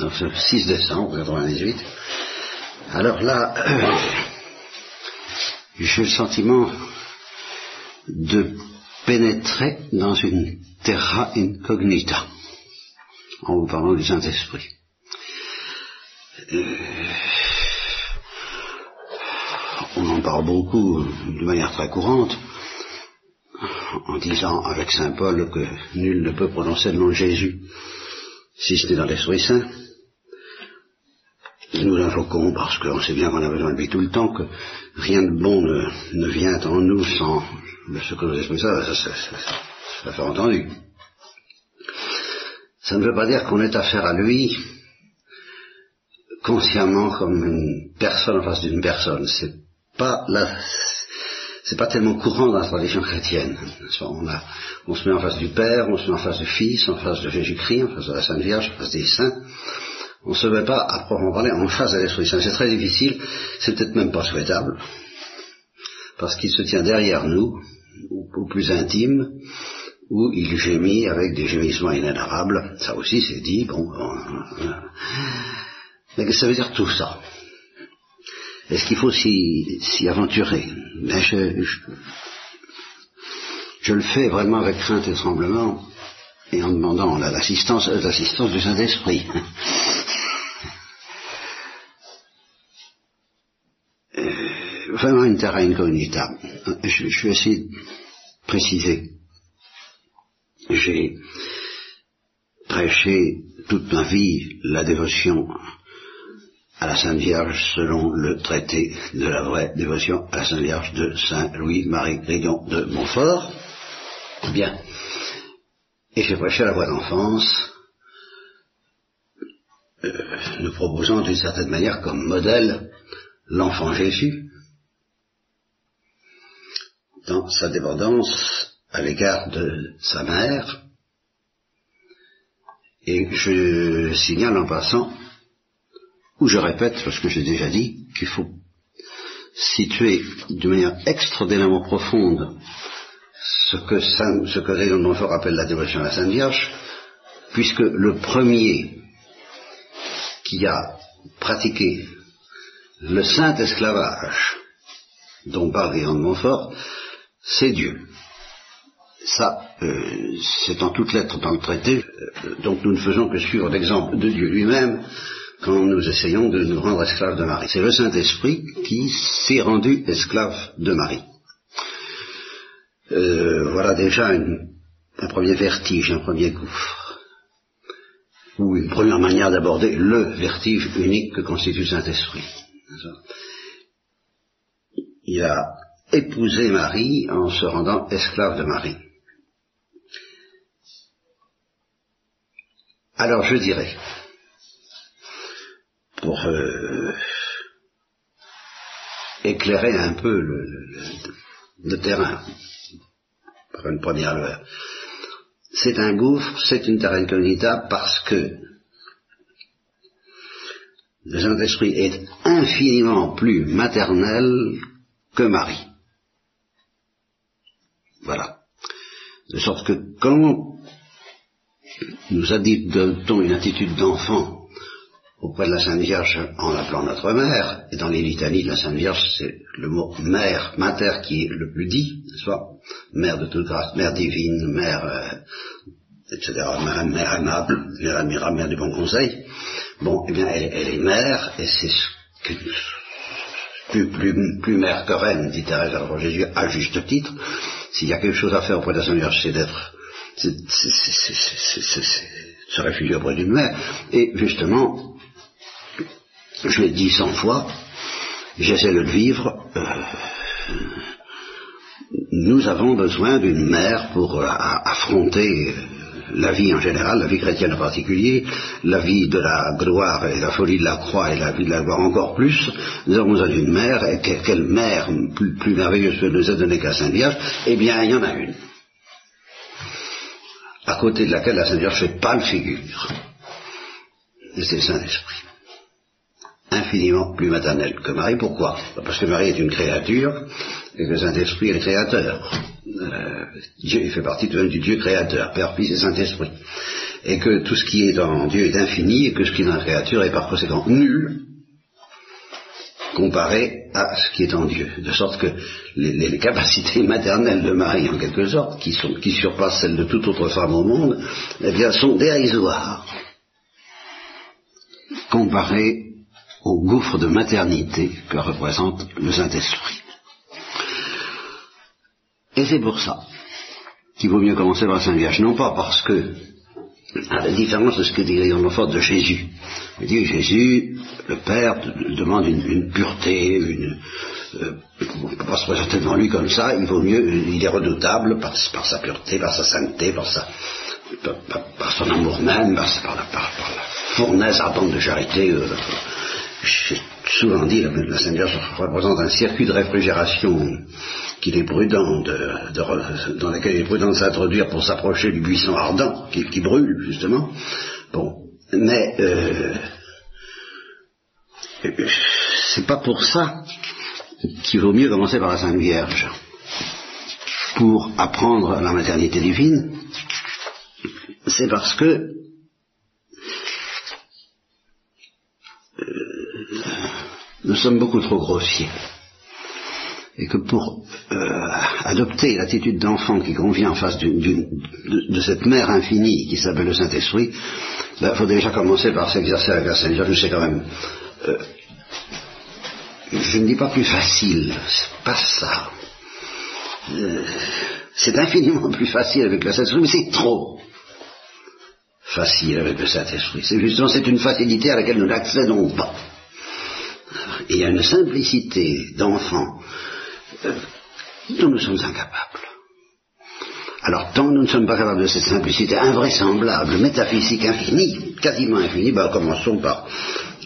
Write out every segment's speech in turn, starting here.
donc le 6 décembre 98. Alors là, j'ai le sentiment de pénétrer dans une terra incognita en vous parlant du Saint-Esprit. Euh, on en parle beaucoup de manière très courante en disant avec Saint Paul que nul ne peut prononcer le nom de Jésus si ce n'est dans l'Esprit Saint. Nous l'invoquons parce qu'on sait bien qu'on a besoin de lui tout le temps, que rien de bon ne, vient en nous sans ce que l'Esprit Saint, ça, ça, ça, fait entendu. Ça ne veut pas dire qu'on est affaire à lui consciemment comme une personne en face d'une personne. C'est pas c'est pas tellement courant dans la tradition chrétienne. On, a, on, se met en face du Père, on se met en face du Fils, en face de Jésus-Christ, en face de la Sainte Vierge, en face des saints. On ne se met pas, à proprement parler, en face de l'Esprit Saint. C'est très difficile, c'est peut-être même pas souhaitable, parce qu'il se tient derrière nous, au, plus intime, où il gémit avec des gémissements inénarrables. Ça aussi, c'est dit, bon. Mais qu'est-ce que ça veut dire tout ça? Est-ce qu'il faut s'y aventurer? Mais je, je, le fais vraiment avec crainte et tremblement et en demandant l'assistance l'assistance du Saint-Esprit. Euh, vraiment une terra incognita. Je, je vais essayer de préciser. J'ai prêché toute ma vie la dévotion à la Sainte Vierge selon le traité de la vraie dévotion à la Sainte Vierge de Saint Louis-Marie Grignon de Montfort. Bien. Et j'ai prêché la voix d'enfance, euh, nous proposant d'une certaine manière comme modèle l'enfant Jésus dans sa dépendance à l'égard de sa mère. Et je signale en passant ou je répète, parce que j'ai déjà dit, qu'il faut situer de manière extraordinairement profonde ce que, Saint, de Montfort appelle la dévotion à la Sainte Vierge, puisque le premier qui a pratiqué le saint esclavage dont parle Rayon de Montfort, c'est Dieu. Ça, euh, c'est en toutes lettres dans le traité, euh, donc nous ne faisons que suivre l'exemple de Dieu lui-même, quand nous essayons de nous rendre esclaves de Marie. C'est le Saint-Esprit qui s'est rendu esclave de Marie. Euh, voilà déjà un premier vertige, un premier gouffre, ou une première manière d'aborder le vertige unique que constitue Saint-Esprit. Il a épousé Marie en se rendant esclave de Marie. Alors je dirais, pour euh, éclairer un peu le, terrain par une première lueur. C'est un gouffre, c'est une terra incognita parce que le Saint-Esprit est infiniment plus maternel que Marie. Voilà. De sorte que quand nous adoptons une attitude d'enfant auprès de la Sainte Vierge en l'appelant notre mère, et dans les litanies de la Sainte Vierge, c'est le mot mère, mater qui est le plus dit, pas? Mère de toute grâce, mère divine, mère, euh, etc., mère, mère, aimable, mère admirable, mère du bon conseil. Bon, eh bien, elle, est mère, et c'est ce que, plus, plus, plus mère que reine, dit Thérèse alors Jésus, à juste titre. S'il y a quelque chose à faire auprès de la Sainte Vierge, c'est d'être, c'est, se réfugier auprès d'une mère. Et justement, je l'ai dit cent fois, j'essaie de le vivre, euh, nous avons besoin d'une mère pour euh, affronter la vie en général, la vie chrétienne en particulier, la vie de la gloire et la folie de la croix et la vie de la gloire encore plus. Nous avons besoin d'une mère, et quelle mère plus, merveilleuse que nous a donnée qu'à Sainte Vierge? Eh bien, il y en a une. À côté de laquelle la Sainte Vierge fait pas le figure. C'est le Saint-Esprit infiniment plus maternelle que Marie. Pourquoi? Parce que Marie est une créature et que Saint-Esprit est créateur. Euh, Dieu fait partie du Dieu créateur, Père, Fils et Saint-Esprit. et que tout ce qui est en Dieu est infini, et que ce qui est dans la créature est par conséquent nul, comparé à ce qui est en Dieu. De sorte que les, capacités maternelles de Marie, en quelque sorte, qui, sont, qui surpassent celles de toute autre femme au monde, eh bien, sont dérisoires, comparées au gouffre de maternité que représente le Saint-Esprit. Et c'est pour ça qu'il vaut mieux commencer par la Sainte Vierge, non pas parce que, à la différence de ce que dit l'enfant de Jésus, il dit Jésus, le Père demande une, pureté, une, on ne peut pas se présenter devant lui comme ça, il vaut mieux, il est redoutable par, sa pureté, par sa sainteté, par, sa, par, son amour même, par, la, fournaise ardente de charité. Euh, j'ai souvent dit, la, Sainte Vierge représente un circuit de réfrigération qu'il est prudent de, dans lequel il est prudent de s'introduire pour s'approcher du buisson ardent qui, brûle justement. Bon, mais euh, c'est pas pour ça qu'il vaut mieux commencer par la Sainte Vierge pour apprendre la maternité divine. C'est parce que nous sommes beaucoup trop grossiers et que pour euh, adopter l'attitude d'enfant qui convient en face de, cette mère infinie qui s'appelle le Saint-Esprit, il ben, faut déjà commencer par s'exercer avec la Sainte Vierge. C'est quand même, euh, je ne dis pas plus facile, c'est pas ça. Euh, c'est infiniment plus facile avec le Saint-Esprit, mais c'est trop facile avec le Saint-Esprit. C'est justement c'est une facilité à laquelle nous n'accédons pas. Il y a une simplicité d'enfant nous, nous sommes incapables. Alors, tant nous ne sommes pas capables de cette simplicité invraisemblable, métaphysique infinie, quasiment infinie, ben, commençons par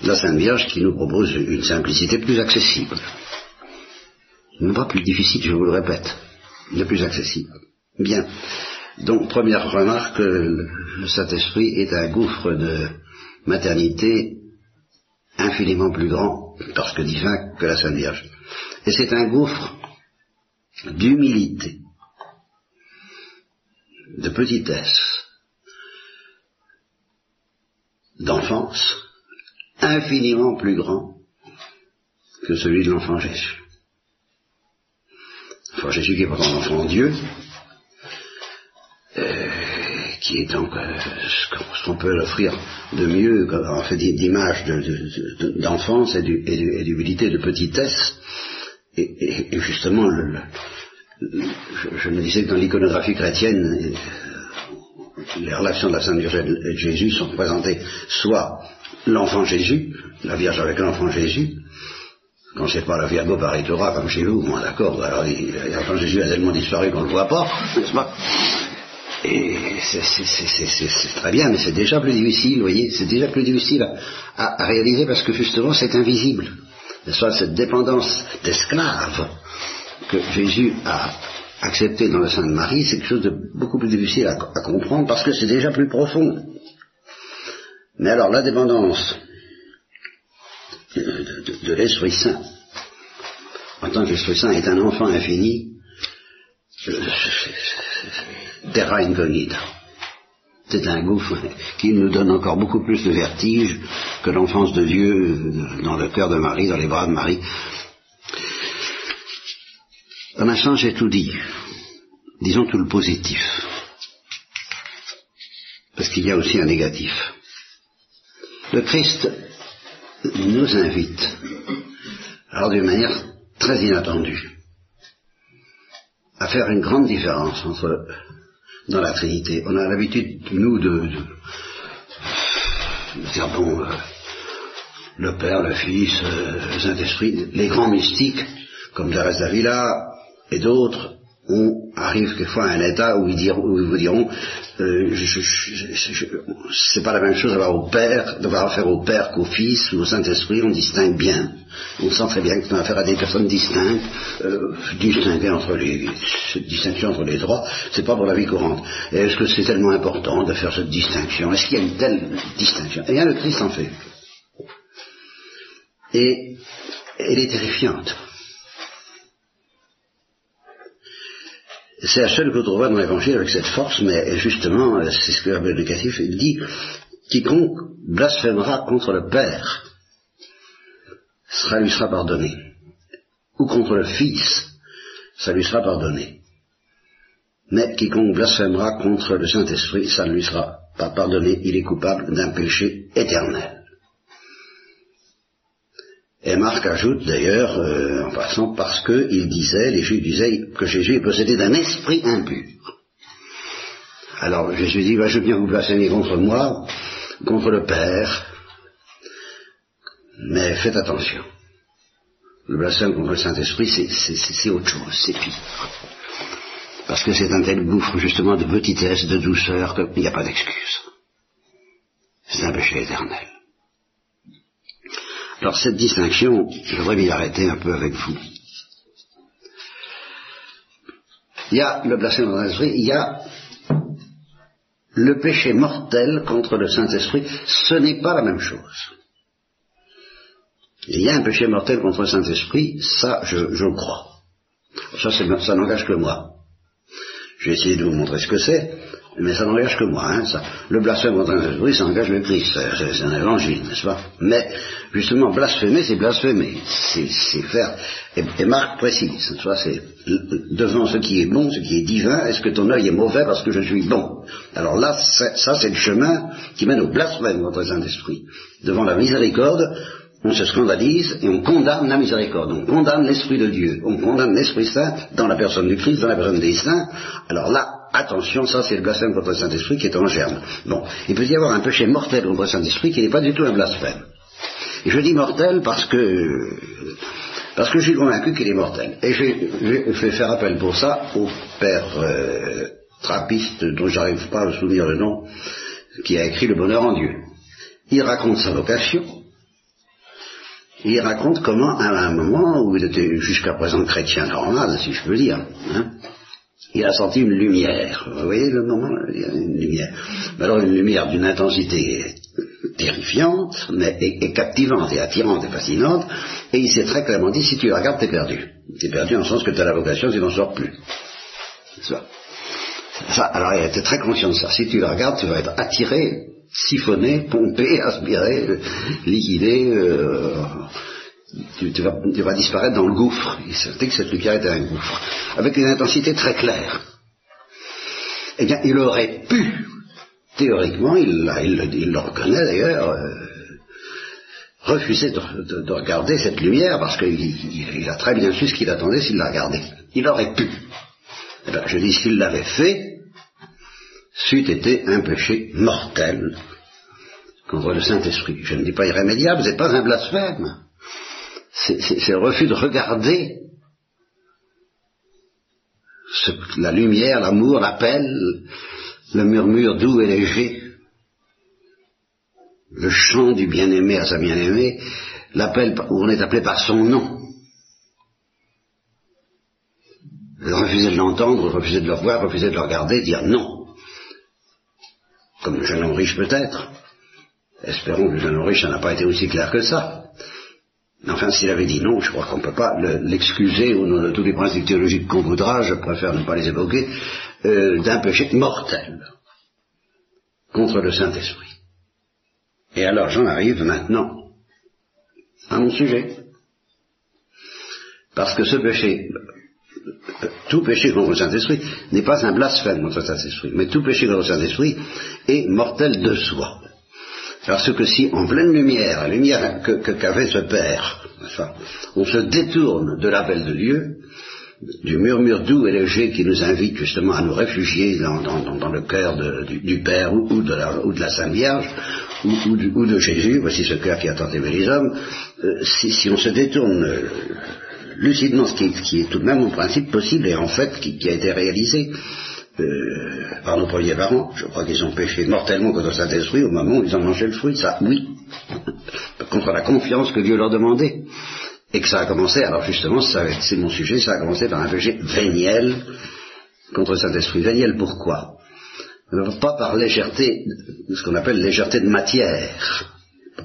la Sainte Vierge qui nous propose une simplicité plus accessible. Non pas plus difficile, je vous le répète, mais plus accessible. Bien. Donc, première remarque, le Saint-Esprit est un gouffre de maternité infiniment plus grand, parce que divin, que la Sainte Vierge. Et c'est un gouffre d'humilité, de petitesse, d'enfance, infiniment plus grand que celui de l'enfant Jésus. L'enfant Jésus qui est pourtant l'enfant Dieu, euh, qui est donc euh, ce qu'on peut offrir de mieux en fait d'image d'enfance et d'humilité, de petitesse, et, justement, je, me disais que dans l'iconographie chrétienne, les relations de la Sainte Vierge et de Jésus sont représentées soit l'enfant Jésus, la Vierge avec l'enfant Jésus, quand c'est pas la Virgo Paritora comme chez vous, moi d'accord, alors l'enfant Jésus a tellement disparu qu'on ne le voit pas, n'est-ce pas? Et c'est très bien, mais c'est déjà plus difficile, vous voyez, c'est déjà plus difficile à réaliser parce que justement c'est invisible soit cette dépendance d'esclave que Jésus a acceptée dans le sein de Marie, c'est quelque chose de beaucoup plus difficile à, comprendre parce que c'est déjà plus profond. Mais alors la dépendance de, l'Esprit Saint, en tant que l'Esprit Saint est un enfant infini, terra incognita. C'est un gouffre qui nous donne encore beaucoup plus de vertige que l'enfance de Dieu dans le cœur de Marie, dans les bras de Marie. Un instant, j'ai tout dit. Disons tout le positif. Parce qu'il y a aussi un négatif. Le Christ nous invite, alors d'une manière très inattendue, à faire une grande différence dans la Trinité. On a l'habitude, nous, de, dire, bon, euh, le Père, le Fils, euh, le Saint-Esprit, les grands mystiques, comme Thérèse d'Avila et d'autres, on arrive quelquefois à un état où ils, vous diront euh, c'est pas la même chose d'avoir au Père, d'avoir affaire au Père qu'au Fils ou au Saint-Esprit, on distingue bien. On sent très bien qu'on a affaire à des personnes distinctes, euh, distinguer entre les cette distinction entre les trois, c'est pas pour la vie courante. Est-ce que c'est tellement important de faire cette distinction? Est-ce qu'il y a une telle distinction? Et bien le Christ en fait. Et elle est terrifiante. C'est la seule que trouverez dans l'évangile avec cette force, mais justement, euh, c'est ce que le négatif dit, quiconque blasphémera contre le Père, ça lui sera pardonné. Ou contre le Fils, ça lui sera pardonné. Mais quiconque blasphémera contre le Saint-Esprit, ça ne lui sera pas pardonné, il est coupable d'un péché éternel. Et Marc ajoute d'ailleurs, euh, en passant, parce qu'il disait, les Juifs disaient que Jésus est possédé d'un esprit impur. Alors Jésus dit, bah, je bien vous blasphémer contre moi, contre le Père, mais faites attention. Le blasphème contre le Saint-Esprit, c'est autre chose, c'est pire. Parce que c'est un tel gouffre justement de petitesse, de douceur, qu'il n'y a pas d'excuse. C'est un péché éternel. Alors cette distinction, je voudrais m'y arrêter un peu avec vous. Il y a le blasphème contre l'esprit, il y a le péché mortel contre le Saint-Esprit. Ce n'est pas la même chose. Il y a un péché mortel contre le Saint-Esprit, ça je, je crois. Ça, ça n'engage que moi. Je vais essayer de vous montrer ce que c'est, mais ça n'engage que moi. Hein, ça. Le blasphème contre Saint-Esprit, ça engage le Christ, c'est un évangile, n'est-ce pas? Mais justement, blasphémer, c'est blasphémer, c'est faire. Et, Marc précise, c'est devant ce qui est bon, ce qui est divin, est-ce que ton œil est mauvais parce que je suis bon? Alors là, ça c'est le chemin qui mène au blasphème contre Saint-Esprit. Devant la miséricorde, on se scandalise et on condamne la miséricorde, on condamne l'Esprit de Dieu, on condamne l'Esprit Saint dans la personne du Christ, dans la personne des saints. Alors là, attention, ça c'est le blasphème contre le Saint-Esprit qui est en germe. Bon, il peut y avoir un péché mortel contre le Saint-Esprit qui n'est pas du tout un blasphème. Et je dis mortel parce que parce que je suis convaincu qu'il est mortel. Et je, vais faire appel pour ça au père euh, trappiste dont j'arrive pas à me souvenir le nom, qui a écrit Le bonheur en Dieu. Il raconte sa vocation, il raconte comment, à un moment où il était jusqu'à présent chrétien normal, si je peux dire, hein, il a senti une lumière. Vous voyez le moment Il y a une lumière. Alors une lumière d'une intensité terrifiante, mais et, captivante et attirante et fascinante, et il s'est très clairement dit, si tu la regardes, t'es perdu. T'es perdu en le sens que tu as la vocation, tu n'en sors plus. Ça. ça. Alors il était très conscient de ça. Si tu la regardes, tu vas être attiré siphonné, pompé, aspiré, liquidé, euh, tu, vas, disparaître dans le gouffre. Il sentait que cette lumière était un gouffre, avec une intensité très claire. Eh bien, il aurait pu, théoriquement, il, le reconnaît d'ailleurs, euh, refuser de, regarder cette lumière parce qu'il a très bien su ce qu'il attendait s'il la regardait. Il aurait pu. Eh bien, je dis s'il l'avait fait, c'eût été un péché mortel contre le Saint-Esprit. Je ne dis pas irrémédiable, ce n'est pas un blasphème. C'est le refus de regarder la lumière, l'amour, l'appel, le murmure doux et léger, le chant du bien-aimé à sa bien-aimée, l'appel où on est appelé par son nom. Refuser de l'entendre, refuser de le voir, refuser de le regarder, dire non comme le jeune homme riche peut-être. Espérons que le jeune homme riche n'a pas été aussi clair que ça. Enfin, s'il avait dit non, je crois qu'on ne peut pas l'excuser au nom de tous les principes théologiques qu'on voudra, je préfère ne pas les évoquer, euh, d'un péché mortel contre le Saint-Esprit. Et alors j'en arrive maintenant à mon sujet. Parce que ce péché tout péché contre le Saint-Esprit n'est pas un blasphème contre le Saint-Esprit, mais tout péché contre le Saint-Esprit est mortel de soi. Parce que si, en pleine lumière, la lumière qu'avait ce Père, on se détourne de l'appel de Dieu, du murmure doux et léger qui nous invite justement à nous réfugier dans, le cœur du, Père ou, de la, Sainte Vierge ou, de Jésus, voici ce cœur qui a tant aimé les hommes, euh, si, on se détourne lucidement ce qui, est, tout de même en principe possible et en fait qui, a été réalisé euh, par nos premiers parents. Je crois qu'ils ont péché mortellement contre le Saint-Esprit au moment où ils ont mangé le fruit, ça oui, contre la confiance que Dieu leur demandait. Et que ça a commencé, alors justement, c'est mon sujet, ça a commencé par un péché véniel contre le Saint-Esprit. Véniel pourquoi? Pas par légèreté, ce qu'on appelle légèreté de matière,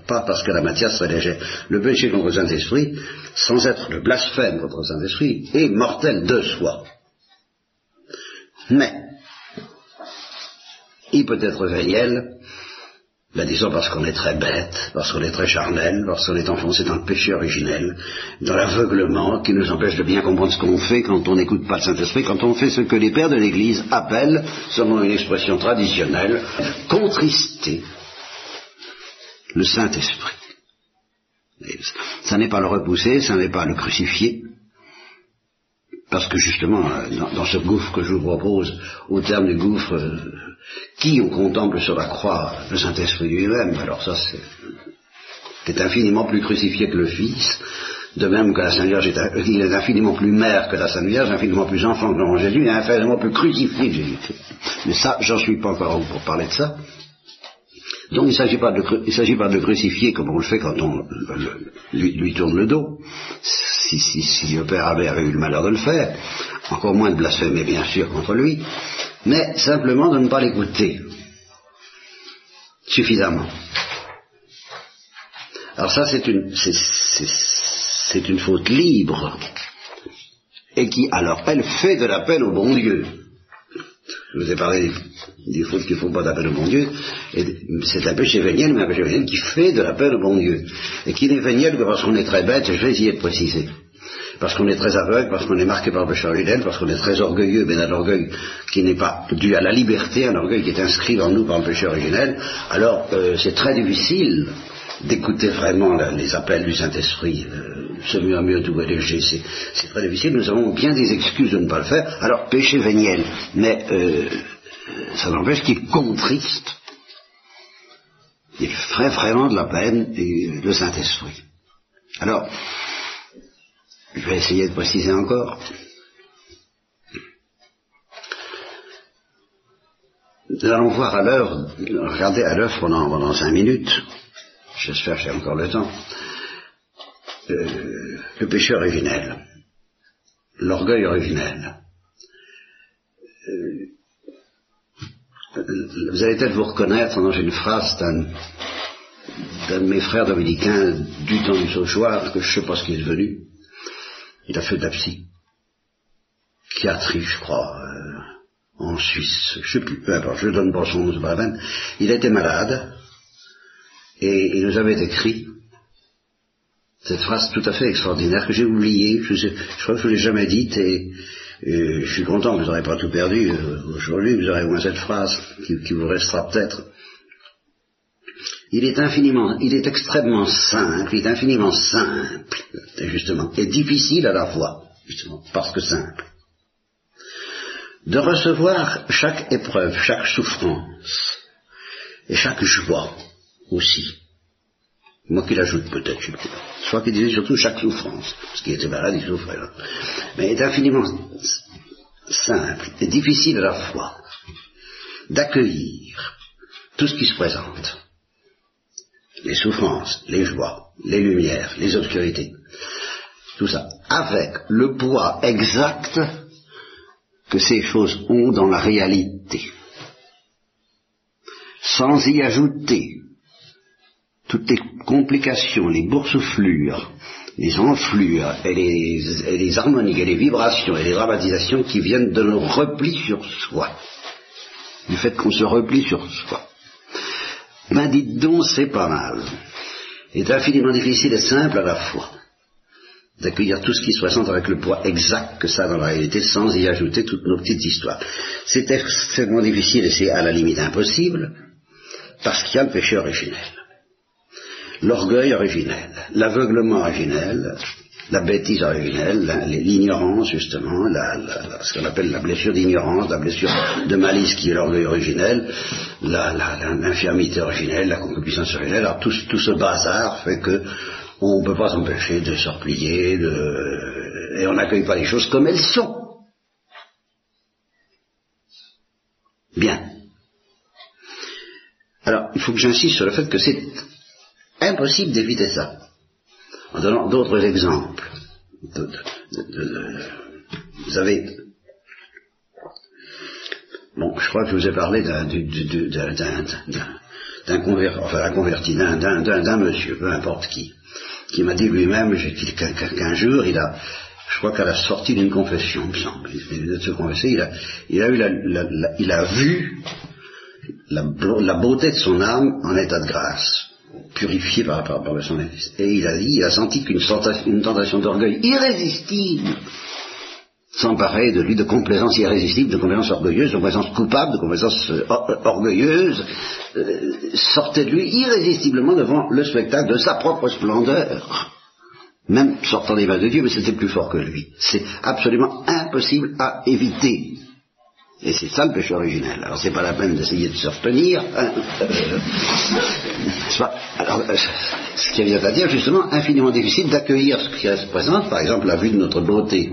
pas parce que la matière serait légère. Le péché contre Saint-Esprit, sans être le blasphème contre Saint-Esprit, est mortel de soi. Mais, il peut être véniel, ben disons parce qu'on est très bête, parce qu'on est très charnel, parce qu'on est enfoncé dans le péché originel, dans l'aveuglement qui nous empêche de bien comprendre ce qu'on fait quand on n'écoute pas le Saint-Esprit, quand on fait ce que les pères de l'Église appellent, selon une expression traditionnelle, contrister le Saint-Esprit. Ça n'est pas le repousser, ça n'est pas le crucifier, parce que justement, dans, ce gouffre que je vous propose, au terme du gouffre, euh, qui on contemple sur la croix Le Saint-Esprit lui-même? Alors ça, c'est infiniment plus crucifié que le Fils, de même que la Sainte Vierge est, il est infiniment plus mère que la Sainte Vierge, infiniment plus enfant que Jésus, et infiniment plus crucifié que Jésus. Mais ça, j'en suis pas encore pour parler de ça. Donc il ne s'agit pas, de, crucifier comme on le fait quand on lui, tourne le dos, si, le Père avait eu le malheur de le faire, encore moins de blasphémer bien sûr contre lui, mais simplement de ne pas l'écouter suffisamment. Alors ça c'est une, c'est une faute libre, et qui alors elle fait de l'appel au bon Dieu. Je vous ai parlé des, fautes qui ne font pas d'appel au bon Dieu. Et c'est un péché véniel, mais un péché véniel qui fait de l'appel au bon Dieu. Et qui n'est véniel que parce qu'on est très bête, je vais essayer de préciser. Parce qu'on est très aveugle, parce qu'on est marqué par le péché originel, parce qu'on est très orgueilleux, mais un orgueil qui n'est pas dû à la liberté, un orgueil qui est inscrit en nous par le péché originel, alors euh, c'est très difficile d'écouter vraiment les appels du Saint-Esprit, euh, ce murmure tout léger, c'est très difficile. Nous avons bien des excuses de ne pas le faire. Alors, péché véniel, mais euh, ça n'empêche qu'il contriste. Il ferait vraiment de la peine et le Saint-Esprit. Alors, je vais essayer de préciser encore. Nous allons voir à l'heure, regarder à l'heure pendant, pendant cinq minutes, j'espère que j'ai encore le temps, euh, le péché originel, l'orgueil originel. Euh, vous allez peut-être vous reconnaître dans une phrase d'un, de mes frères dominicains du temps du Sauchoir, que je ne sais pas ce qu'il est devenu. Il a fait de la psy. Psychiatrie, je crois, euh, en Suisse. Je sais plus, peu importe, je donne pas son nom, Il était malade, et il nous avait écrit cette phrase tout à fait extraordinaire que j'ai oubliée, je, crois que je ne l'ai jamais dite et, je suis content, vous n'aurez pas tout perdu. Euh, aujourd'hui, vous aurez au moins cette phrase qui, vous restera peut-être. Il est infiniment, il est extrêmement simple, il est infiniment simple, justement, et difficile à la fois, justement, parce que simple, de recevoir chaque épreuve, chaque souffrance, et chaque joie aussi, moi qui l'ajoute peut-être, je. Soit qu'il disait surtout chaque souffrance, parce qu'il était malade, il souffrait. Là. Mais est infiniment simple et difficile à la fois d'accueillir tout ce qui se présente. Les souffrances, les joies, les lumières, les obscurités. Tout ça. Avec le poids exact que ces choses ont dans la réalité. Sans y ajouter toutes les complications, les boursouflures, les enflures, et les, harmoniques, et les vibrations, et les dramatisations qui viennent de nos repli sur soi. Du fait qu'on se replie sur soi. Ben dites donc, c'est pas mal. C'est infiniment difficile et simple à la fois d'accueillir tout ce qui se présente avec le poids exact que ça a dans la réalité sans y ajouter toutes nos petites histoires. C'est extrêmement difficile et c'est à la limite impossible parce qu'il y a le péché originel l'orgueil originel, l'aveuglement originel, la bêtise originelle, l'ignorance justement, ce qu'on appelle la blessure d'ignorance, la blessure de malice qui est l'orgueil originel, l'infirmité originelle, la concupiscence originelle, alors tout, ce bazar fait que on ne peut pas s'empêcher de se replier, et on n'accueille pas les choses comme elles sont. Bien. Alors, il faut que j'insiste sur le fait que c'est Impossible d'éviter ça. En donnant d'autres exemples. vous avez... Bon, je crois que je vous ai parlé d'un converti, enfin, converti, d'un monsieur, peu importe qui, qui m'a dit lui-même qu'un jour il a je crois qu'à la sortie d'une confession, il semble, de se confesser, il a, il a, eu la, la, la, il a vu la, beauté de son âme en état de grâce, purifiée par, par, par le sang Et il a dit, il a senti qu'une une tentation d'orgueil irrésistible s'emparait de lui de complaisance irrésistible, de complaisance orgueilleuse, de complaisance coupable, de complaisance euh, orgueilleuse, euh, sortait de lui irrésistiblement devant le spectacle de sa propre splendeur même sortant des mains de Dieu, mais c'était plus fort que lui. C'est absolument impossible à éviter. Et c'est ça le péché originel. Alors c'est pas la peine d'essayer de se retenir. Hein. Alors, euh, ce qui vient à dire justement infiniment difficile d'accueillir ce qui se présente, par exemple la vue de notre beauté.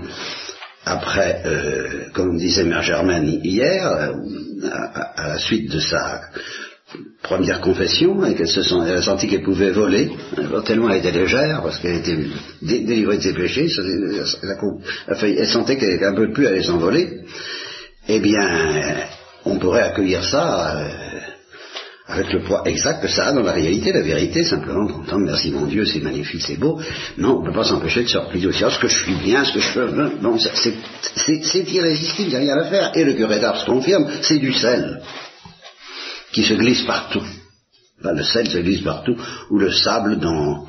Après, euh, comme disait Mère Germaine hier, euh, à, la suite de sa première confession et qu'elle se elle a senti qu'elle pouvait voler, tellement elle était légère parce qu'elle était délivrée de ses péchés, elle, sentait qu'elle un peu plus allait s'envoler, eh bien, on pourrait accueillir ça euh, avec le poids exact que ça a dans la réalité, la vérité, simplement content, merci mon Dieu, c'est magnifique, c'est beau. Non, on ne peut pas s'empêcher de se replier aussi. ce que je suis bien, ce que je fais, non, c'est irrésistible, il n'y a rien à faire. Et le curé d'Ars confirme, c'est du sel qui se glisse partout. le sel se glisse partout, ou le sable dans,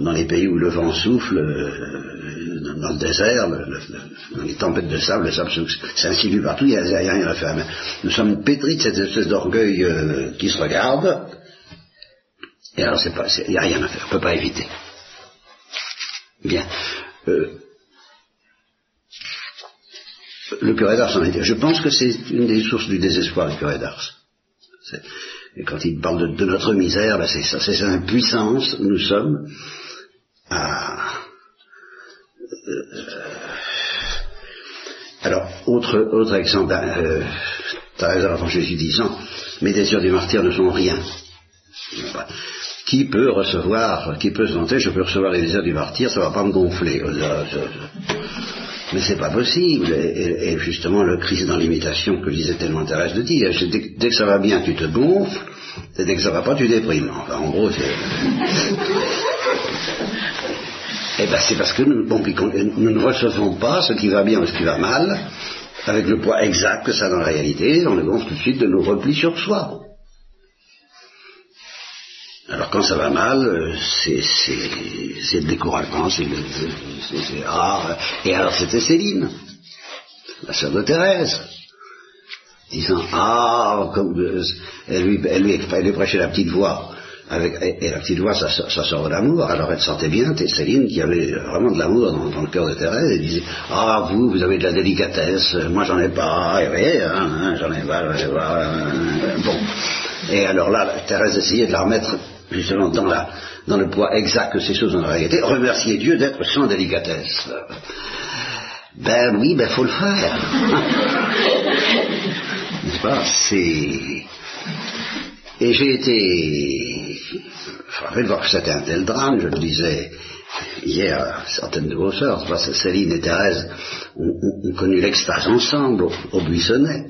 dans les pays où le vent souffle, euh, dans le désert, dans les tempêtes de sable, le sable s'insinue partout, il n'y a, rien à faire. nous sommes pétris de cette espèce d'orgueil euh, qui se regarde, et alors il n'y a rien à faire, on ne peut pas éviter. Bien. Euh, le curé d'Ars en Je pense que c'est une des sources du désespoir du curé d'Ars. Quand il parle de, notre misère, ben c'est ça, c'est impuissance, nous sommes Euh, alors, autre, autre exemple, euh, Thérèse avant Jésus disant, mes désirs du martyr ne sont rien. Qui peut recevoir, qui peut se vanter, je peux recevoir les désirs du martyr, ça va pas me gonfler. Mais c'est pas possible. Et, justement, le Christ dans l'imitation que disait tellement Thérèse de dire, dès, dès, que ça va bien, tu te gonfles, et dès que ça va pas, tu déprimes. Enfin, en gros, c'est... Eh ben, c'est parce que nous, nous, ne recevons pas ce qui va bien ou ce qui va mal, avec le poids exact que ça a dans la réalité, on gonfle tout de suite de nos replis sur soi. Alors quand ça va mal, euh, c'est découragement, c'est ah, et alors c'était Céline, la sœur de Thérèse, disant ah comme euh, elle lui elle lui, elle prêchait la petite voix. Avec, et, la petite voix, ça, sort de l'amour. Alors elle sentait bien, Céline, qui avait vraiment de l'amour dans, le cœur de Thérèse, elle disait Ah, vous, vous avez de la délicatesse, moi j'en ai pas, et oui, hein, hein, j'en ai pas, pas. bon. Et alors là, Thérèse essayait de la remettre justement dans, la, dans le poids exact que ces choses ont en réalité, remercier Dieu d'être sans délicatesse. Ben oui, ben faut le faire. N'est-ce pas? C'est... Et j'ai été frappé de voir que c'était un tel drame, je le disais hier certaines de vos sœurs, Céline et Thérèse ont, connu l'extase ensemble au Buissonnet.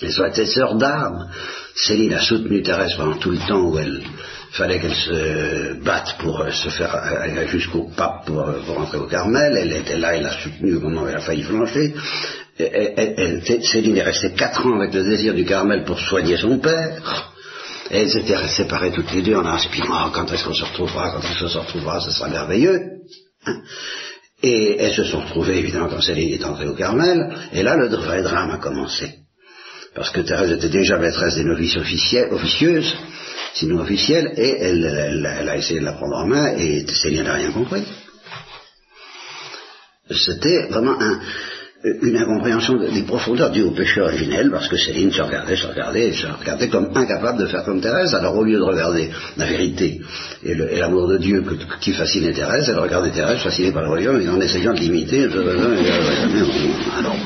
Elles ont été sœurs d'armes. Céline a soutenu Thérèse pendant tout le temps où elle fallait qu'elle se batte pour euh, se faire aller jusqu'au pape pour, euh, pour, rentrer au Carmel. Elle était là, elle a soutenu au moment où elle a failli flancher. Céline est restée quatre ans avec le désir du Carmel pour soigner son père. Elles étaient séparées toutes les deux en inspirant quand est-ce qu'on se retrouvera, quand est-ce qu'on se retrouvera, ce sera merveilleux. Et elles se sont retrouvées évidemment quand Céline est entrée au Carmel, et là le vrai drame a commencé parce que Thérèse était déjà maîtresse des novices officieuses, sinon officielles, et elle, a essayé de la prendre en main, et Céline n'a rien compris. C'était vraiment une incompréhension des profondeurs dues au péché originel, parce que Céline se regardait, se regardait, se regardait comme incapable de faire comme Thérèse. Alors au lieu de regarder la vérité et l'amour de Dieu qui fascinait Thérèse, elle regardait Thérèse fascinée par la religion et en essayant de l'imiter. Alors,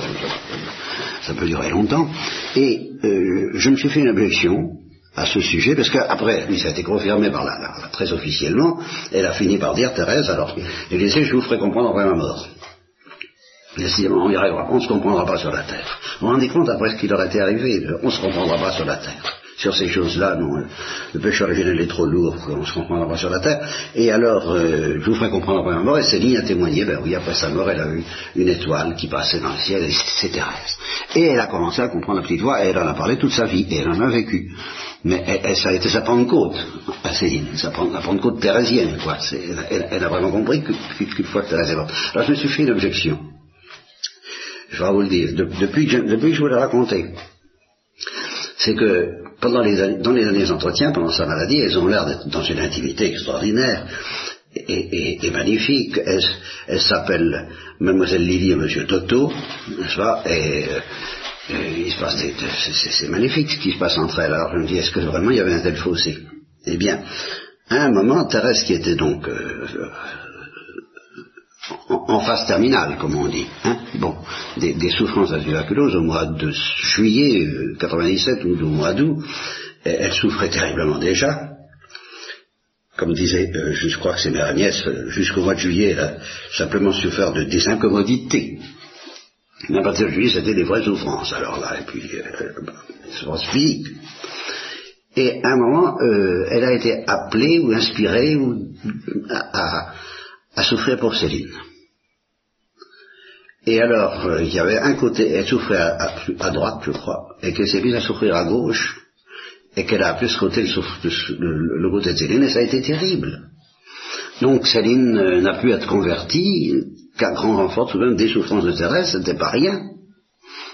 ça peut durer longtemps. Et euh, je me suis fait une objection à ce sujet, parce qu'après, ça a été confirmé par la, très officiellement, elle a fini par dire, Thérèse, alors, je vous ferai comprendre après ma mort? On y arrivera, on ne se comprendra pas sur la terre. On vous rendez compte après ce qui leur était arrivé, on ne se comprendra pas sur la terre. sur ces choses-là, non, le péché originel est trop lourd pour qu'on se comprenne pas sur la terre. Et alors, euh, je vous ferai comprendre après ma mort, et Céline a témoigné, ben oui, après sa mort, elle a vu une étoile qui passait dans le ciel, et c'est terrestre. Et elle a commencé à comprendre la petite voix, et elle en a parlé toute sa vie, et elle en a vécu. Mais elle, ça a été sa Pentecôte, à Céline, sa, la Pentecôte thérésienne, quoi. Elle, elle, a vraiment compris qu'une fois que Thérèse est morte. Alors je me suis fait une objection. Je vais vous le dire, depuis, que je, depuis je vous l'ai raconté, c'est que pendant les dans les années d'entretien, pendant sa maladie, elles ont l'air d'être dans une intimité extraordinaire et, magnifique. Elle, s'appelle Mademoiselle Lily et Monsieur Toto, n'est-ce pas? Et, il se passe c'est magnifique ce qui se passe entre elles. Alors je me dis, est-ce que vraiment il y avait un tel fossé? Eh bien, à un moment, Thérèse qui était donc euh, en, phase terminale, comme on dit. Hein bon, des, souffrances à tuberculose au mois de juillet 97 euh, ou au mois d'août, elle souffrait terriblement déjà. Comme disait, euh, je crois que c'est mère Agnès, euh, jusqu'au mois de juillet, elle a simplement souffert de des incommodités. Mais à partir de juillet, c'était des vraies souffrances, alors là, et puis, des souffrances physiques. Et à un moment, elle a été appelée ou inspirée ou, à souffrir pour Céline. Et alors, euh, il y avait un côté, elle souffrait à, droite, je crois, et que Céline a souffrir à gauche, et qu'elle a appelé ce côté le, côté de Céline, et ça a été terrible. Donc Céline euh, n'a pu être convertie qu'à grand renfort tout même des souffrances de Thérèse, c'était pas rien.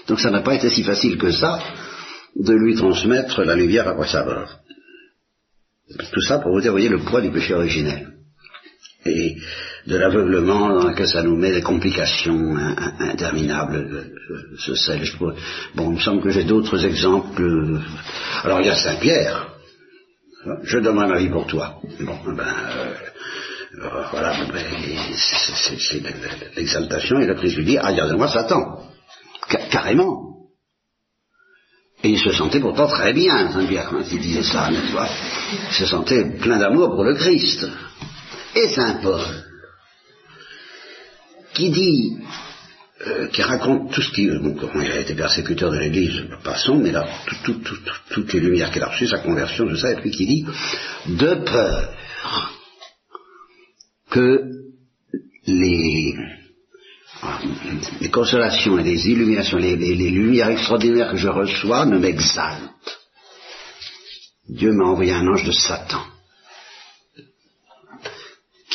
Donc ça n'a pas été si facile que ça de lui transmettre la lumière après sa mort. Tout ça pour vous dire, voyez, le poids du péché originel et de l'aveuglement dans lequel ça nous met des complications interminables. Je, sais, bon, il me semble que j'ai d'autres exemples. Alors il y a Saint-Pierre. Je donnerai ma vie pour toi. Bon, ben, euh, voilà, ben, c'est l'exaltation et la prise lui dit, ah, regardez-moi Satan. carrément. Et il se sentait pourtant très bien, Saint-Pierre, quand il disait ça, n'est-ce pas? Il se sentait plein d'amour pour le Christ Saint Paul, qui dit, euh, qui raconte tout ce qui, bon, il a été persécuteur de l'Église, passons, mais là, toutes les lumières qu'il a reçues, sa conversion, tout ça, et puis qui dit, de peur que les, les consolations et les illuminations, les, les lumières extraordinaires que je reçois ne m'exaltent. Dieu m'a envoyé un ange de Satan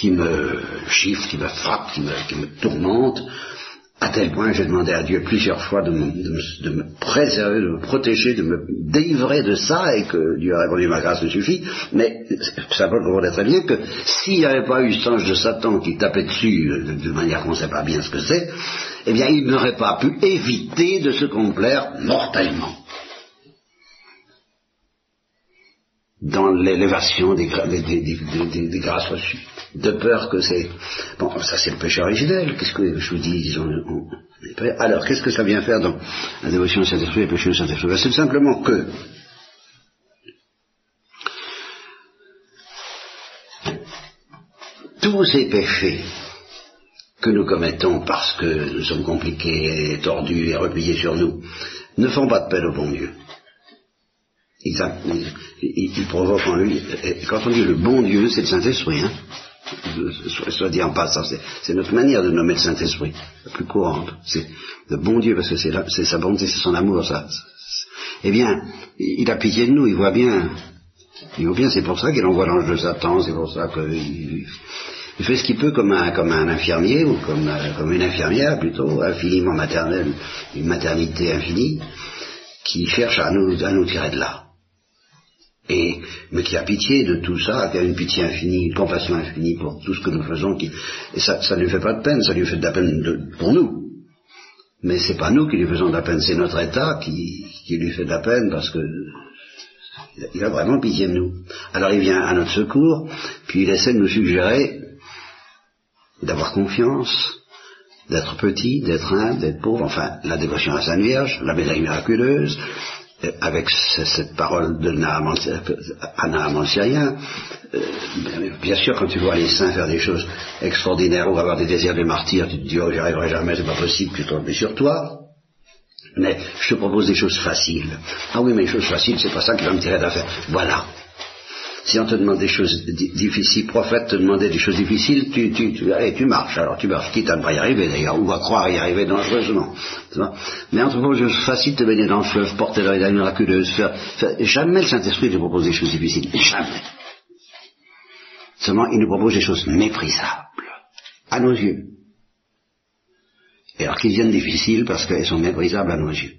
qui me chiffre, qui me frappe, qui me, tourmente, à tel point que j'ai demandé à Dieu plusieurs fois de me, préserver, de me protéger, de me délivrer de ça, et que Dieu a répondu ma grâce me suffit, mais ça peut comprendre très bien que s'il n'y avait pas eu ce ange de Satan qui tapait dessus de, manière qu'on ne sait pas bien ce que c'est, eh bien il n'aurait pas pu éviter de se complaire mortellement. dans l'élévation des, grâces reçues, de peur que c'est... Bon, ça c'est le péché originel, qu'est-ce que je vous dis Alors, qu'est-ce que ça vient faire dans la dévotion du Saint-Esprit et le péché du Saint-Esprit? Ben, C'est simplement que tous ces péchés que nous commettons parce que nous sommes compliqués, tordus et repliés sur nous, ne font pas de peine au bon Dieu il, provoque en lui. Quand on dit le bon Dieu, c'est le Saint-Esprit. Hein soit, dit en passant, c'est notre manière de nommer le Saint-Esprit, la plus courante. C'est le bon Dieu, parce que c'est sa bonté, c'est son amour, ça. Eh bien, il a pitié de nous, il voit bien. Il voit bien, c'est pour ça qu'il envoie l'ange de Satan, c'est pour ça qu'il il fait ce qu'il peut comme un, comme un infirmier, ou comme, comme une infirmière plutôt, infiniment maternelle, une maternité infinie, qui cherche à nous, à nous tirer de là et, mais qui a pitié de tout ça, qui a une pitié infinie, une compassion infinie pour tout ce que nous faisons, qui, et ça ne lui fait pas de peine, ça lui fait de la peine pour nous. Mais c'est pas nous qui lui faisons de la peine, c'est notre État qui, qui lui fait de la peine parce que il a vraiment pitié de nous. Alors il vient à notre secours, puis il essaie de nous suggérer d'avoir confiance, d'être petit, d'être humble, d'être pauvre, enfin la dévotion à Sainte Vierge, la médaille miraculeuse, avec cette parole de Naaman syrien, euh, bien sûr, quand tu vois les saints faire des choses extraordinaires ou avoir des désirs de martyr, tu te dis, oh, j'y arriverai jamais, c'est pas possible, tu tombes sur toi. Mais je te propose des choses faciles. Ah oui, mais les choses faciles, c'est pas ça qui va me tirer d'affaire. Voilà. Si on te demande des choses difficiles, prophète te demandait des choses difficiles, tu, tu, tu, allez, tu marches. Alors tu marches, quitte à ne pas y arriver d'ailleurs, ou à croire y arriver dangereusement. Mais entre choses faciles, te baigner dans le fleuve, porter la médaille miraculeuse, faire, jamais le Saint-Esprit te propose des choses difficiles. Jamais. Seulement, il nous propose des choses méprisables, à nos yeux. Et alors qu'ils viennent difficiles parce qu'elles sont méprisables à nos yeux.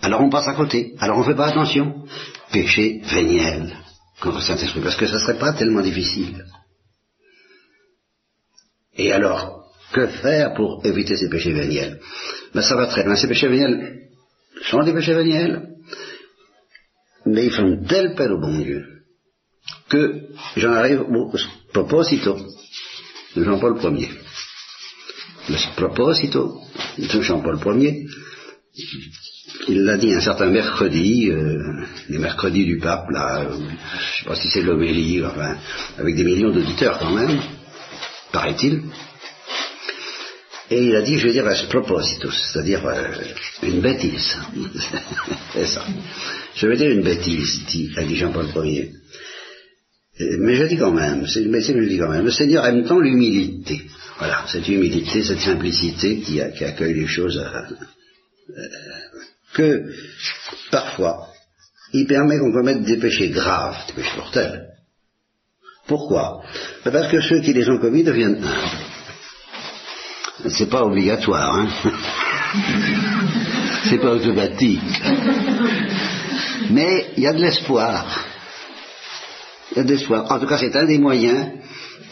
Alors on passe à côté. Alors on ne fait pas attention. Péché véniel contre Saint-Esprit, parce que ça ne serait pas tellement difficile. Et alors, que faire pour éviter ces péchés véniels? Ben, Ça va très loin. Ces péchés véniels sont des péchés véniels, mais ils font telle peine au bon Dieu que j'en arrive au proposito de Jean-Paul Ier. Le proposito de Jean-Paul Ier, il l'a dit un certain mercredi, euh, les mercredis du pape, là, euh, je ne sais pas si c'est l'homélie, avec des millions d'auditeurs quand même, paraît-il. Et il a dit, je vais dire un proposito, c'est-à-dire euh, une bêtise. c'est ça. Je vais dire une bêtise, dit, a dit Jean-Paul Ier. Mais je dis quand même, c'est une bêtise, je dis quand même, le Seigneur aime tant l'humilité. Voilà, cette humilité, cette simplicité qui, accueille les choses que parfois, il permet qu'on commette des péchés graves, des péchés mortels. Pourquoi? Ben Parce que ceux qui les ont commis deviennent humbles. C'est pas obligatoire, hein C'est pas automatique. Mais il y a de l'espoir. Il y a de l'espoir. En tout cas, c'est un des moyens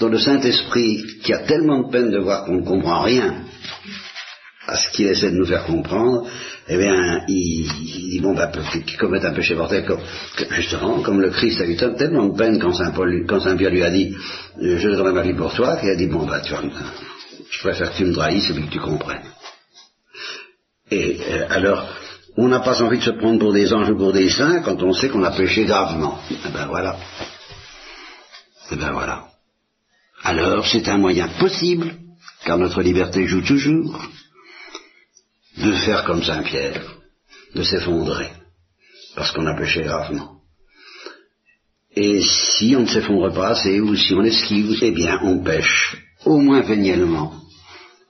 dont le Saint-Esprit, qui a tellement de peine de voir qu'on ne comprend rien à ce qu'il essaie de nous faire comprendre, eh bien, il, dit, bon, ben, qui commettent un péché mortel, comme, justement, comme le Christ a eu tellement de peine quand Saint, Paul, quand Saint Pierre lui a dit, euh, je donnerai ma vie pour toi, qu'il a dit, bon, ben, tu vois, je préfère que tu me trahisses et que tu comprennes. Et euh, alors, on n'a pas envie de se prendre pour des anges ou pour des saints quand on sait qu'on a péché gravement. Eh ben voilà. Eh ben voilà. Alors, c'est un moyen possible, car notre liberté joue toujours, de faire comme Saint Pierre, de s'effondrer, parce qu'on a péché gravement. Et si on ne s'effondre pas assez, ou si on esquive, eh bien on pêche, au moins véniellement,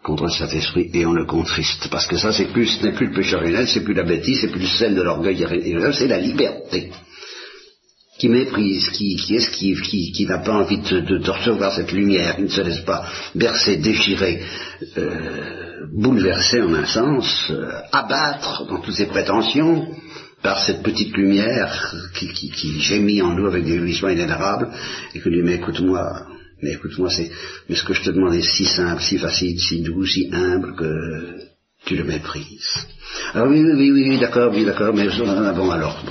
contre Saint-Esprit, et on le contriste. Parce que ça, c'est plus, ce n'est plus le péché originel, c'est plus la bêtise, c'est plus celle de l'orgueil c'est la liberté qui méprise, qui, esquive, qui, n'a pas envie de, recevoir cette lumière, qui ne se laisse pas bercer, déchirer, euh, bouleverser en un sens, euh, abattre dans toutes ses prétentions par cette petite lumière qui, qui, gémit en nous avec des jouissements inénarrables, et que lui mais écoute-moi, mais écoute-moi, c'est, mais ce que je te demande est si simple, si facile, si doux, si humble que tu le méprises. Alors oui, oui, oui, oui d'accord, oui, d'accord, mais bon alors.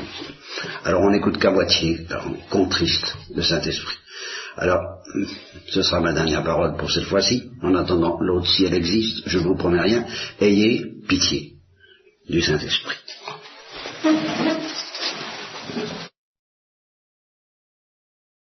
Alors on n'écoute qu'à moitié, on contriste le Saint-Esprit. Alors, ce sera ma dernière parole pour cette fois-ci. En attendant l'autre, si elle existe, je ne vous promets rien, ayez pitié du Saint-Esprit.